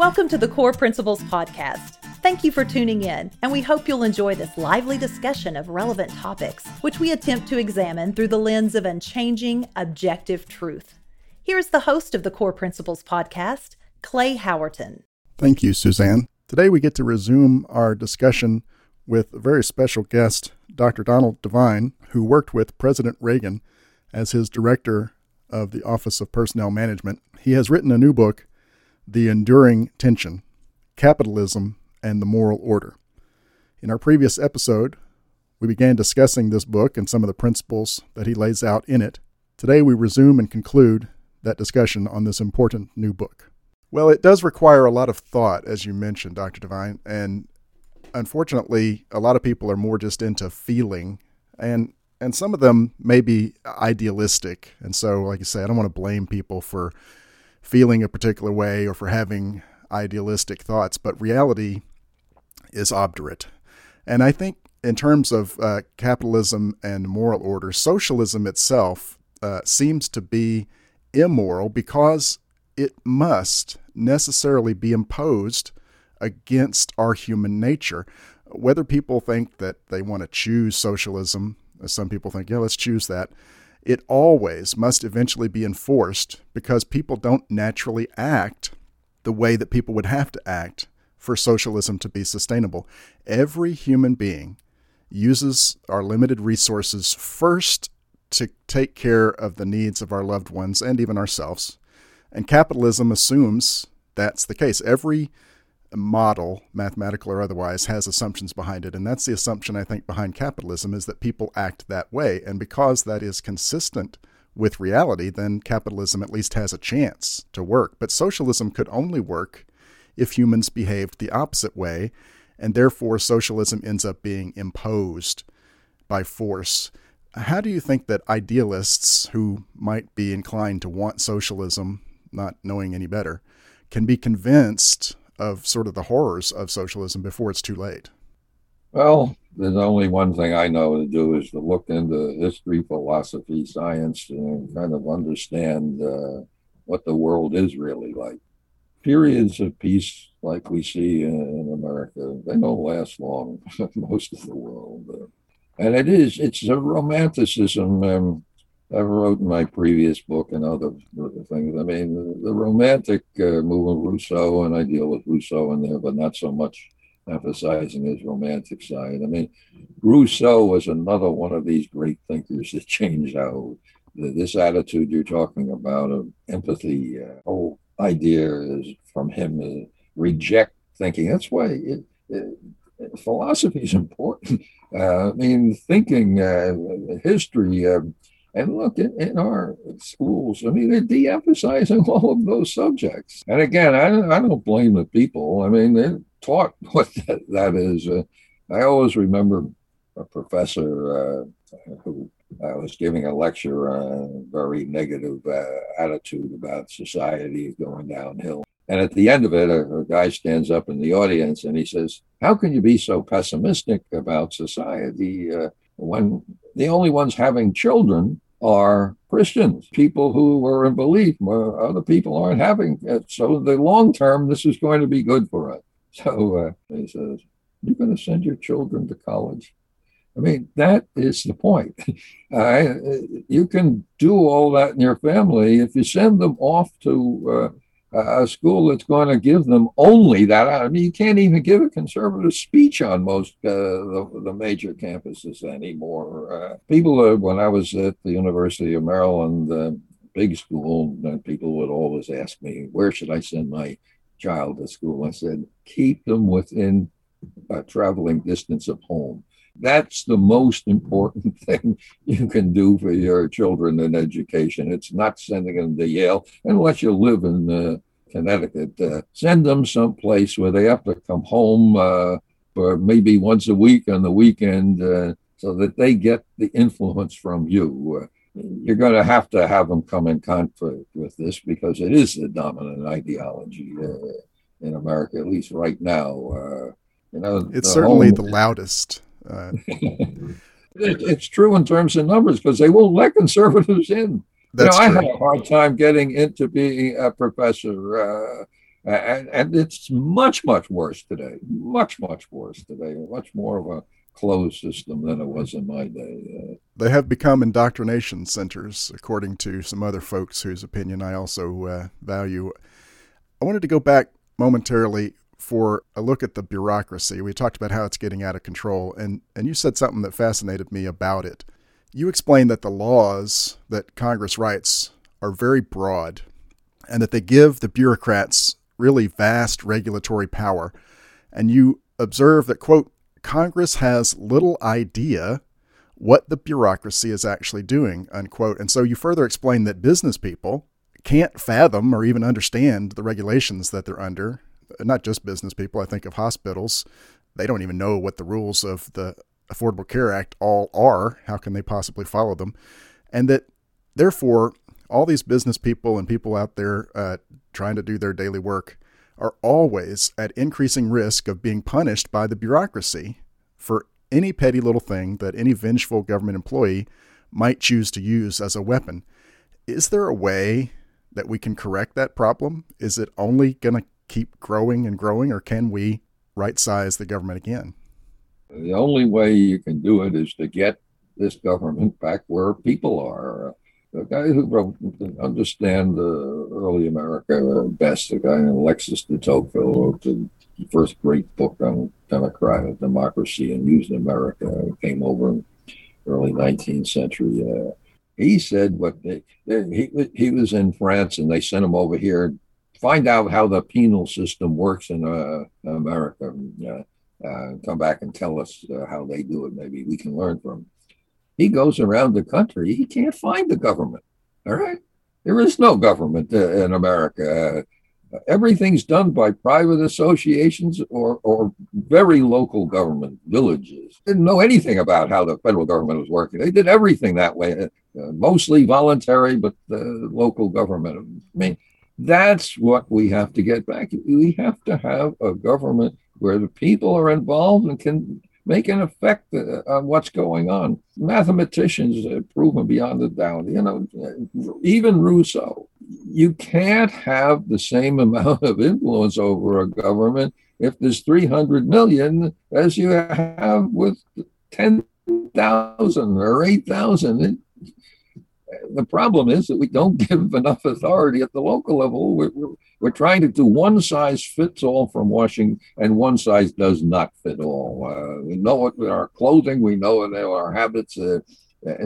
Welcome to the Core Principles Podcast. Thank you for tuning in, and we hope you'll enjoy this lively discussion of relevant topics, which we attempt to examine through the lens of unchanging, objective truth. Here's the host of the Core Principles Podcast, Clay Howerton. Thank you, Suzanne. Today we get to resume our discussion with a very special guest, Dr. Donald Devine, who worked with President Reagan as his director of the Office of Personnel Management. He has written a new book the Enduring Tension Capitalism and the Moral Order. In our previous episode, we began discussing this book and some of the principles that he lays out in it. Today, we resume and conclude that discussion on this important new book. Well, it does require a lot of thought, as you mentioned, Dr. Devine, and unfortunately, a lot of people are more just into feeling, and and some of them may be idealistic. And so, like you say, I don't want to blame people for feeling a particular way or for having idealistic thoughts, but reality is obdurate. And I think, in terms of uh, capitalism and moral order, socialism itself uh, seems to be immoral because it must necessarily be imposed against our human nature. Whether people think that they want to choose socialism, some people think, yeah, let's choose that, it always must eventually be enforced because people don't naturally act the way that people would have to act for socialism to be sustainable. Every human being uses our limited resources first to take care of the needs of our loved ones and even ourselves. And capitalism assumes that's the case. Every model, mathematical or otherwise, has assumptions behind it. And that's the assumption, I think, behind capitalism is that people act that way. And because that is consistent with reality, then capitalism at least has a chance to work. But socialism could only work if humans behaved the opposite way. And therefore, socialism ends up being imposed by force. How do you think that idealists who might be inclined to want socialism, not knowing any better, can be convinced of sort of the horrors of socialism before it's too late? Well, there's only one thing I know to do is to look into history, philosophy, science, and kind of understand uh, what the world is really like. Periods of peace, like we see in, in America, they don't last long. most of the world, uh, and it is it's a romanticism. Um, I wrote in my previous book and other, things. I mean, the, romantic uh, movement, Rousseau, and I deal with Rousseau in there, but not so much emphasizing his romantic side. I mean, Rousseau was another one of these great thinkers that changed how this attitude you're talking about of empathy, uh, whole idea is from him to reject thinking. That's why it, it, philosophy is important. Uh, I mean, thinking, uh, history, uh, and look in, in our schools, I mean, they're de-emphasizing all of those subjects. And again, I, I don't blame the people. I mean, they're taught what that, that is. Uh, I always remember a professor uh, who I was giving a lecture on a very negative uh, attitude about society going downhill. And at the end of it, a, a, guy stands up in the audience and he says, How can you be so pessimistic about society uh, when the only ones having children are Christians, people who are in belief. Other people aren't having it. So, the long term, this is going to be good for us. So uh, he says, You're going to send your children to college. I mean, that is the point. Uh, you can do all that in your family if you send them off to uh, a school that's going to give them only that. I mean, you can't even give a conservative speech on most uh, the, the, major campuses anymore. Uh, people, uh, when I was at the University of Maryland, uh, big school, people would always ask me, "Where should I send my child to school?" I said, "Keep them within a traveling distance of home." That's the most important thing you can do for your children in education. It's not sending them to Yale unless you live in uh, Connecticut. Uh, send them someplace where they have to come home uh, for maybe once a week on the weekend uh, so that they get the influence from you. Uh, you're going to have to have them come in conflict with this because it is the dominant ideology uh, in America, at least right now. you know, it's certainly home, the loudest uh, it, it's true in terms of numbers because they won't let conservatives in. That's you know, I had a hard time getting into being a professor. Uh, And, and it's much, much worse today. Much, much worse today. Much more of a closed system than it was in my day. Uh, they have become indoctrination centers, according to some other folks whose opinion I also uh, value. I wanted to go back momentarily for a look at the bureaucracy. We talked about how it's getting out of control, and, and you said something that fascinated me about it. You explained that the laws that Congress writes are very broad and that they give the bureaucrats really vast regulatory power. And you observe that, quote, Congress has little idea what the bureaucracy is actually doing, unquote. And so you further explain that business people can't fathom or even understand the regulations that they're under. Not just business people, I think of hospitals. They don't even know what the rules of the Affordable Care Act all are. How can they possibly follow them? And that therefore, all these business people and people out there uh, trying to do their daily work are always at increasing risk of being punished by the bureaucracy for any petty little thing that any vengeful government employee might choose to use as a weapon. Is there a way that we can correct that problem? Is it only going to keep growing and growing, or can we right size the government again? The only way you can do it is to get this government back where people are the guy who wrote Understand the Early America best, a guy Alexis de Tocqueville, wrote the first great book on democratic democracy and used America, came over in early 19th century. Uh, he said what they, they, he, he was in France and they sent him over here find out how the penal system works in uh, America. Uh, come back and tell us uh, how they do it. Maybe we can learn from. He goes around the country. He can't find the government. All right. There is no government uh, in America. Uh, everything's done by private associations or, or very local government villages. Didn't know anything about how the federal government was working. They did everything that way, uh, mostly voluntary, but the local government. I mean, that's what we have to get back. We have to have a government where the people are involved and can make an effect uh, on what's going on. Mathematicians have proven beyond a doubt, you know, even Rousseau, you can't have the same amount of influence over a government if there's 300 million as you have with 10,000 or 8,000 the problem is that we don't give enough authority at the local level. We're, we're, we're, trying to do one size fits all from Washington, and one size does not fit all. Uh, we know it with our clothing, we know it in our habits. Uh,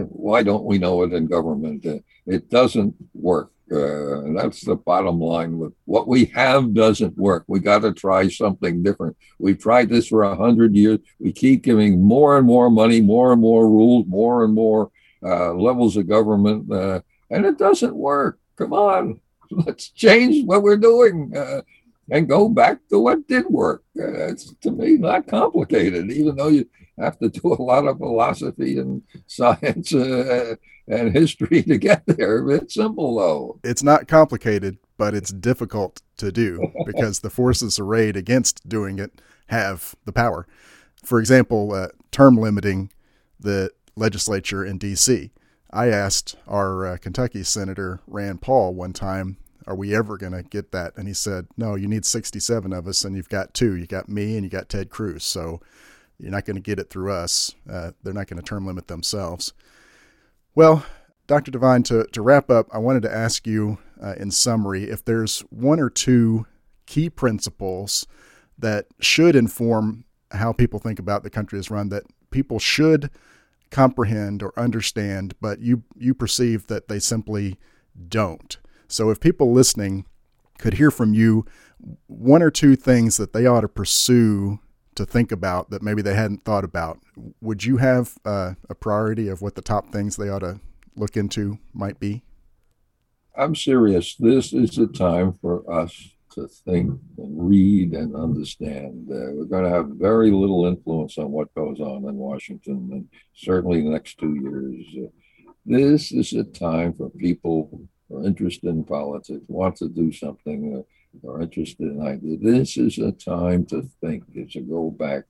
why don't we know it in government? Uh, it doesn't work. Uh, that's the bottom line. With what we have doesn't work. We got to try something different. We've tried this for a hundred years. We keep giving more and more money, more and more rules, more and more uh, levels of government, uh, and it doesn't work. Come on, let's change what we're doing uh, and go back to what did work. Uh, it's to me not complicated, even though you have to do a lot of philosophy and science uh, and history to get there. It's simple though. It's not complicated, but it's difficult to do because the forces arrayed against doing it have the power. For example, uh, term limiting the legislature in D.C. I asked our uh, Kentucky Senator Rand Paul one time, "Are we ever going to get that?" And he said, "No, you need 67 of us, and you've got two. You got me, and you got Ted Cruz. So you're not going to get it through us. Uh, they're not going to term limit themselves." Well, Dr. Devine, to, to wrap up, I wanted to ask you, uh, in summary, if there's one or two key principles that should inform how people think about the country is run that people should comprehend or understand, but you you perceive that they simply don't. So if people listening could hear from you one or two things that they ought to pursue to think about that maybe they hadn't thought about, would you have uh, a priority of what the top things they ought to look into might be? I'm serious. This is the time for us to think and read and understand. Uh, we're going to have very little influence on what goes on in Washington, and certainly the next two years. Uh, this is a time for people who are interested in politics, want to do something, uh, are interested in ideas. This is a time to think, to go back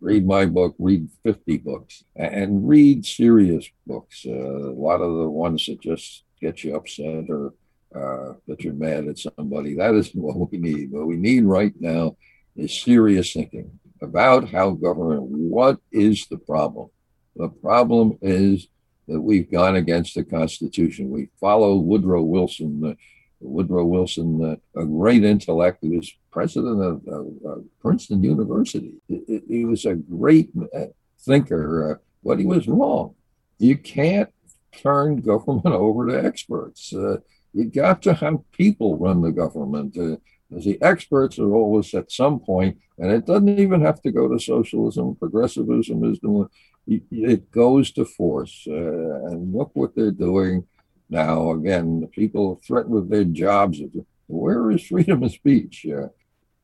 read my book, read 50 books, and read serious books. Uh, a lot of the ones that just get you upset or uh, that you're mad at somebody. That isn't what we need. What we need right now is serious thinking about how government, what is the problem? The problem is that we've gone against the Constitution. We follow Woodrow Wilson, uh, Woodrow Wilson, uh, a great intellect who was president of, Princeton University. He, he, was a great uh, thinker, uh, but he was wrong. You can't turn government over to experts. Uh, you got to have people run the government. Uh, the experts are always at some point, and it doesn't even have to go to socialism. Progressivism is the one it goes to force. Uh, and look what they're doing now. Again, people threatened with their jobs. Where is freedom of speech? Uh,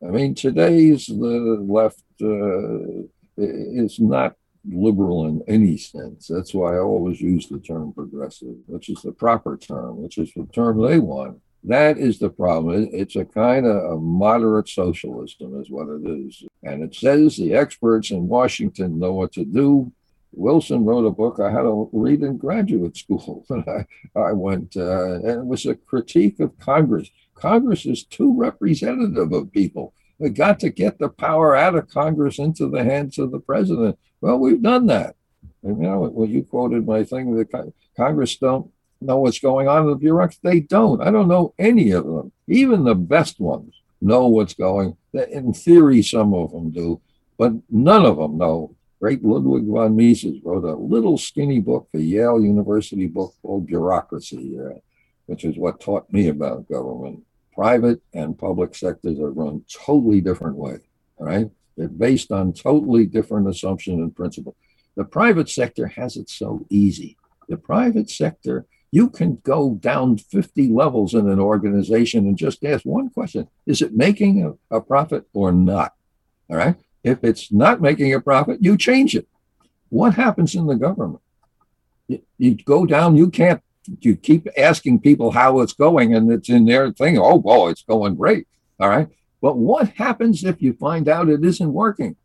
I mean, today's the left uh, is not liberal in any sense. That's why I always use the term progressive, which is the proper term, which is the term they want. That is the problem. It's a kind of a moderate socialism, is what it is. And it says the experts in Washington know what to do. Wilson wrote a book I had to read in graduate school when I, I went, uh, and it was a critique of Congress. Congress is too representative of people. We got to get the power out of Congress into the hands of the president. Well, we've done that. And, you know, well, you quoted my thing that Congress don't know what's going on in the bureaucracy. They don't. I don't know any of them. Even the best ones know what's going. In theory, some of them do, but none of them know. Great Ludwig von Mises wrote a little skinny book for Yale University book called Bureaucracy, uh, which is what taught me about government. Private and public sectors are run totally different way. All right. They're based on totally different assumptions and principles. The private sector has it so easy. The private sector, you can go down 50 levels in an organization and just ask one question Is it making a, a profit or not? All right. If it's not making a profit, you change it. What happens in the government? You, you go down, you can't, you keep asking people how it's going, and it's in their thing. Oh, well, it's going great. All right. But what happens if you find out it isn't working?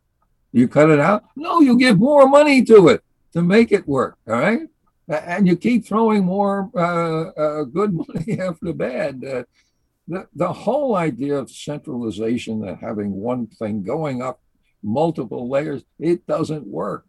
You cut it out? No, you give more money to it to make it work. All right. And you keep throwing more uh, uh, good money after bad. Uh, the, the whole idea of centralization and having one thing going up multiple layers, it doesn't work.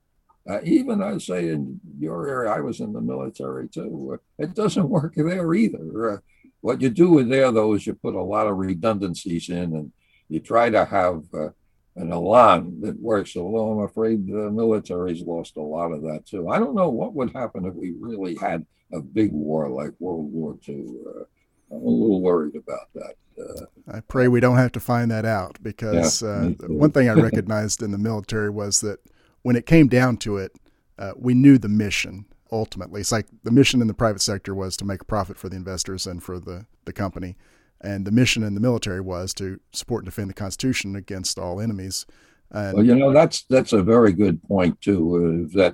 Uh, even I say in your area, I was in the military too. Uh, it doesn't work there either. Uh, what you do with there, though, is you put a lot of redundancies in and you try to have uh, an elan that works. Although I'm afraid the military's lost a lot of that too. I don't know what would happen if we really had a big war like World War II. Uh, I'm a little worried about that. Uh, I pray we don't have to find that out because yeah, uh, one thing I recognized in the military was that when it came down to it, uh, we knew the mission ultimately. It's like the mission in the private sector was to make a profit for the investors and for the, the company. And the mission in the military was to support and defend the Constitution against all enemies. And, well, you know, that's that's a very good point too. Uh, that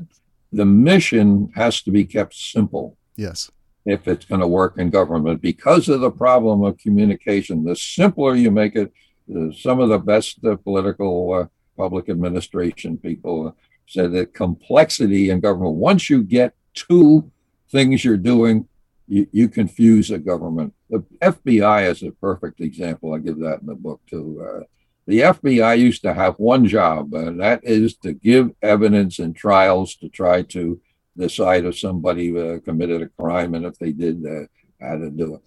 the mission has to be kept simple. Yes. If it's going to work in government, because of the problem of communication, the simpler you make it, uh, some of the best uh, political uh, public administration people said that complexity in government. Once you get two things you're doing you, you confuse a government. The FBI is a perfect example. I give that in the book too. Uh, the FBI used to have one job, and that is to give evidence in trials to try to decide if somebody uh, committed a crime and if they did, uh, how to do it.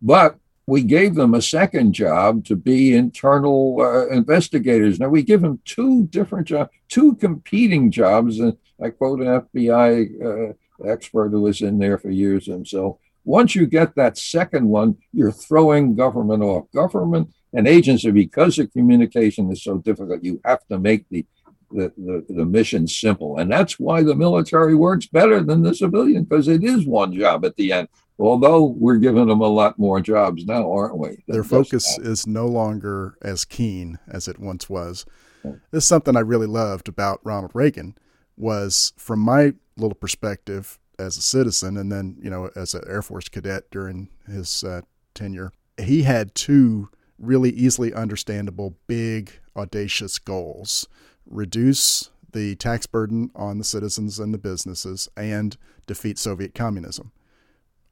But we gave them a second job to be internal uh, investigators. Now we give them two different jobs, two competing jobs. And I quote an FBI uh, expert who was in there for years himself. Once you get that second one, you're throwing government off. Government and agency, because the communication is so difficult, you have to make the, the, the, the mission simple. And that's why the military works better than the civilian, because it is one job at the end. Although we're giving them a lot more jobs now, aren't we? Their focus is no longer as keen as it once was. This is something I really loved about Ronald Reagan was from my little perspective as a citizen, and then you know as an Air Force cadet during his uh, tenure, he had two really easily understandable, big, audacious goals: reduce the tax burden on the citizens and the businesses, and defeat Soviet communism.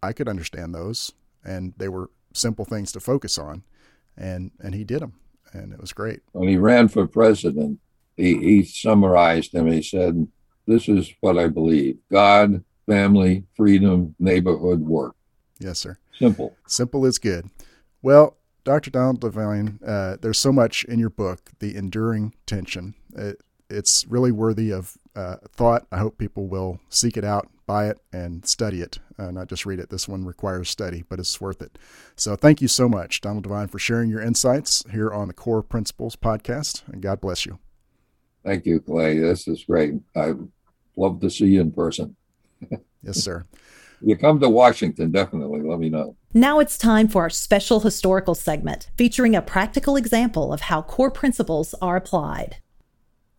I could understand those. and they were simple things to focus on, and and he did them, and it was great. When he ran for president, he, he summarized them. He said, "This is what I believe: God, family, freedom, neighborhood, work." Yes, sir. Simple. Simple is good. Well, Dr. Donald Devine, uh, there's so much in your book, The Enduring Tension. It, it's really worthy of uh, thought. I hope people will seek it out, buy it, and study it, uh, not just read it. This one requires study, but it's worth it. So thank you so much, Donald Devine, for sharing your insights here on the Core Principles podcast, and God bless you. Thank you, Clay. This is great. I love to see you in person. yes, sir. you come to Washington, definitely let me know. Now it's time for our special historical segment featuring a practical example of how core principles are applied.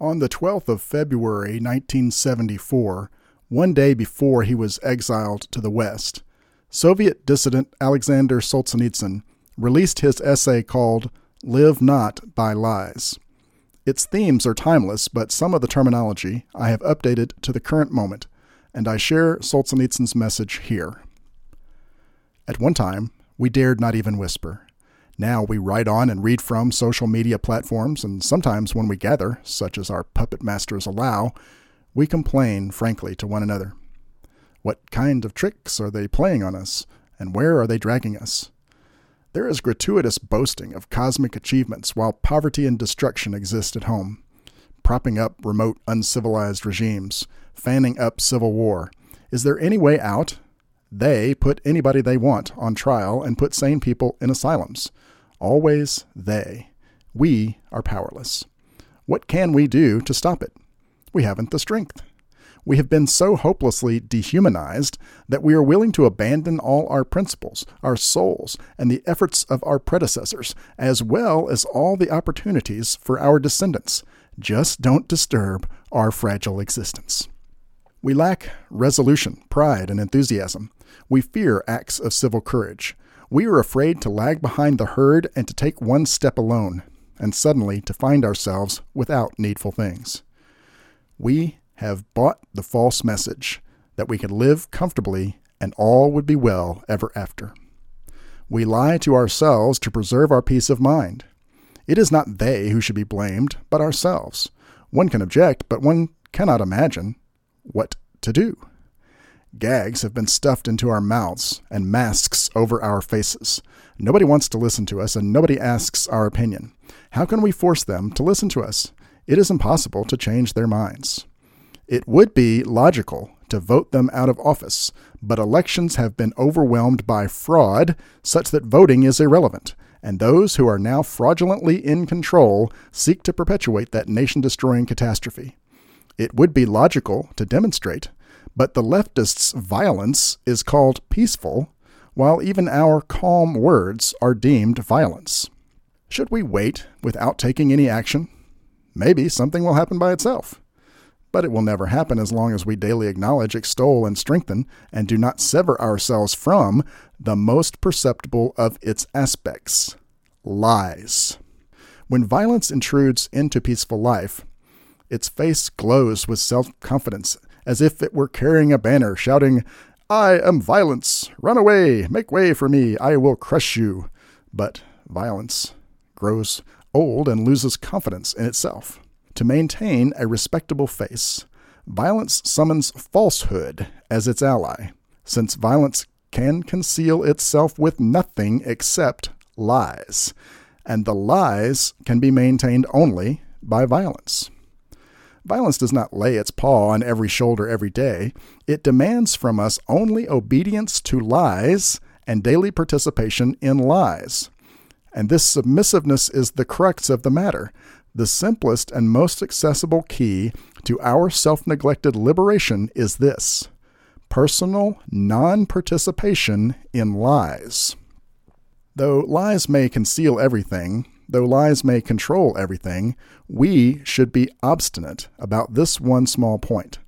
On the 12th of February 1974, one day before he was exiled to the West, Soviet dissident Alexander Solzhenitsyn released his essay called Live Not by Lies. Its themes are timeless, but some of the terminology I have updated to the current moment, and I share Solzhenitsyn's message here. At one time, we dared not even whisper. Now we write on and read from social media platforms, and sometimes when we gather, such as our puppet masters allow, we complain frankly to one another. What kind of tricks are they playing on us, and where are they dragging us? There is gratuitous boasting of cosmic achievements while poverty and destruction exist at home, propping up remote uncivilized regimes, fanning up civil war. Is there any way out? They put anybody they want on trial and put sane people in asylums. Always they. We are powerless. What can we do to stop it? We haven't the strength. We have been so hopelessly dehumanized that we are willing to abandon all our principles, our souls, and the efforts of our predecessors, as well as all the opportunities for our descendants. Just don't disturb our fragile existence. We lack resolution, pride, and enthusiasm. We fear acts of civil courage. We are afraid to lag behind the herd and to take one step alone, and suddenly to find ourselves without needful things. We have bought the false message that we could live comfortably and all would be well ever after. We lie to ourselves to preserve our peace of mind. It is not they who should be blamed, but ourselves. One can object, but one cannot imagine what to do. Gags have been stuffed into our mouths and masks over our faces. Nobody wants to listen to us, and nobody asks our opinion. How can we force them to listen to us? It is impossible to change their minds. It would be logical to vote them out of office, but elections have been overwhelmed by fraud such that voting is irrelevant, and those who are now fraudulently in control seek to perpetuate that nation destroying catastrophe. It would be logical to demonstrate but the leftists' violence is called peaceful, while even our calm words are deemed violence. Should we wait without taking any action? Maybe something will happen by itself. But it will never happen as long as we daily acknowledge, extol, and strengthen, and do not sever ourselves from the most perceptible of its aspects lies. When violence intrudes into peaceful life, its face glows with self confidence as if it were carrying a banner, shouting, I am violence! Run away! Make way for me! I will crush you! But violence grows old and loses confidence in itself. To maintain a respectable face, violence summons falsehood as its ally, since violence can conceal itself with nothing except lies, and the lies can be maintained only by violence. Violence does not lay its paw on every shoulder every day. It demands from us only obedience to lies and daily participation in lies. And this submissiveness is the crux of the matter, the simplest and most accessible key to our self neglected liberation is this personal non participation in lies. Though lies may conceal everything, Though lies may control everything, we should be obstinate about this one small point.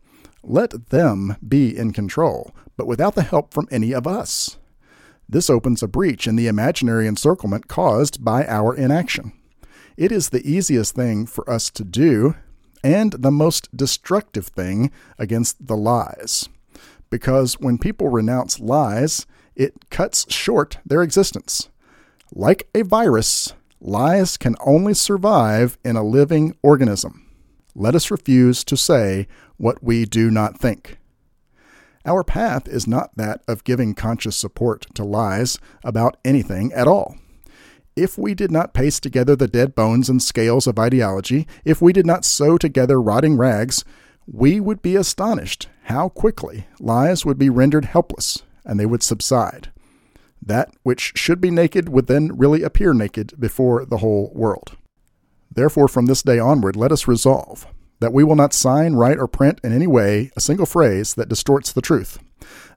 Let them be in control, but without the help from any of us. This opens a breach in the imaginary encirclement caused by our inaction. It is the easiest thing for us to do and the most destructive thing against the lies. Because when people renounce lies, it cuts short their existence. Like a virus, lies can only survive in a living organism. Let us refuse to say what we do not think. Our path is not that of giving conscious support to lies about anything at all. If we did not paste together the dead bones and scales of ideology, if we did not sew together rotting rags, we would be astonished how quickly lies would be rendered helpless and they would subside. That which should be naked would then really appear naked before the whole world. Therefore, from this day onward, let us resolve that we will not sign, write, or print in any way a single phrase that distorts the truth,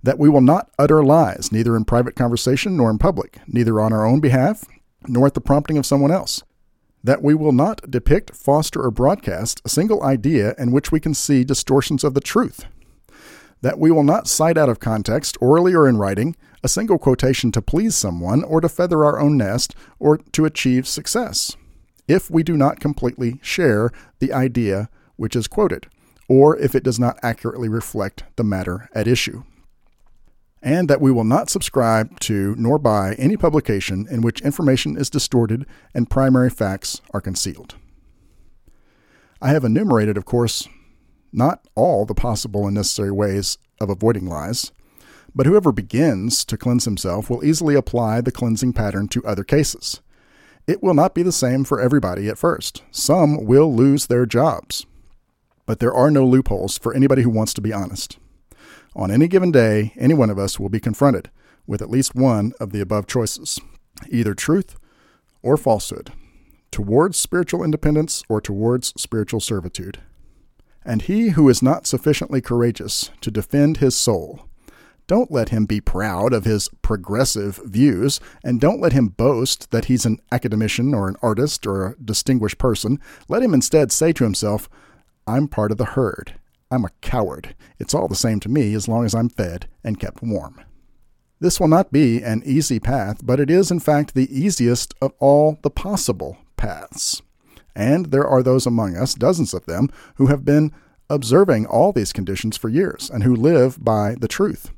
that we will not utter lies, neither in private conversation nor in public, neither on our own behalf nor at the prompting of someone else, that we will not depict, foster, or broadcast a single idea in which we can see distortions of the truth, that we will not cite out of context, orally or in writing, a single quotation to please someone or to feather our own nest or to achieve success, if we do not completely share the idea which is quoted, or if it does not accurately reflect the matter at issue. And that we will not subscribe to nor buy any publication in which information is distorted and primary facts are concealed. I have enumerated, of course, not all the possible and necessary ways of avoiding lies, but whoever begins to cleanse himself will easily apply the cleansing pattern to other cases. It will not be the same for everybody at first. Some will lose their jobs. But there are no loopholes for anybody who wants to be honest. On any given day, any one of us will be confronted with at least one of the above choices either truth or falsehood, towards spiritual independence or towards spiritual servitude. And he who is not sufficiently courageous to defend his soul, don't let him be proud of his progressive views, and don't let him boast that he's an academician or an artist or a distinguished person. Let him instead say to himself, I'm part of the herd. I'm a coward. It's all the same to me as long as I'm fed and kept warm. This will not be an easy path, but it is, in fact, the easiest of all the possible paths. And there are those among us, dozens of them, who have been observing all these conditions for years and who live by the truth.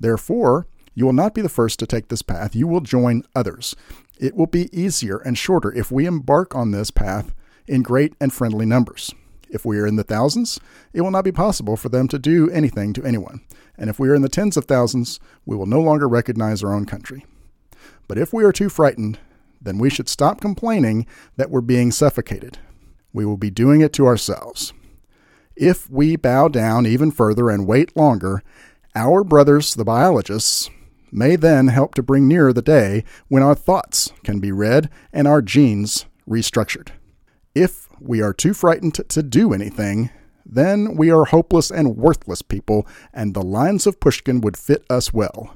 Therefore, you will not be the first to take this path, you will join others. It will be easier and shorter if we embark on this path in great and friendly numbers. If we are in the thousands, it will not be possible for them to do anything to anyone. And if we are in the tens of thousands, we will no longer recognize our own country. But if we are too frightened, then we should stop complaining that we're being suffocated. We will be doing it to ourselves. If we bow down even further and wait longer, our brothers, the biologists, may then help to bring nearer the day when our thoughts can be read and our genes restructured. If we are too frightened to do anything, then we are hopeless and worthless people, and the lines of Pushkin would fit us well.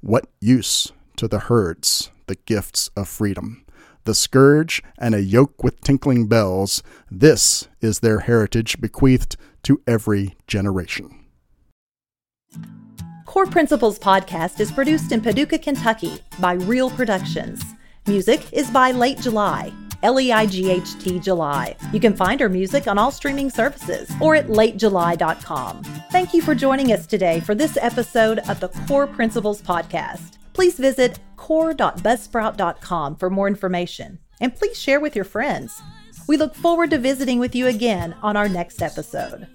What use to the herds the gifts of freedom? The scourge and a yoke with tinkling bells, this is their heritage bequeathed to every generation. Core Principles podcast is produced in Paducah, Kentucky by Real Productions. Music is by Leight July. L E I G H T July. You can find our music on all streaming services or at leightjuly.com. Thank you for joining us today for this episode of the Core Principles Podcast. Please visit core.buzzsprout.com for more information and please share with your friends. We look forward to visiting with you again on our next episode.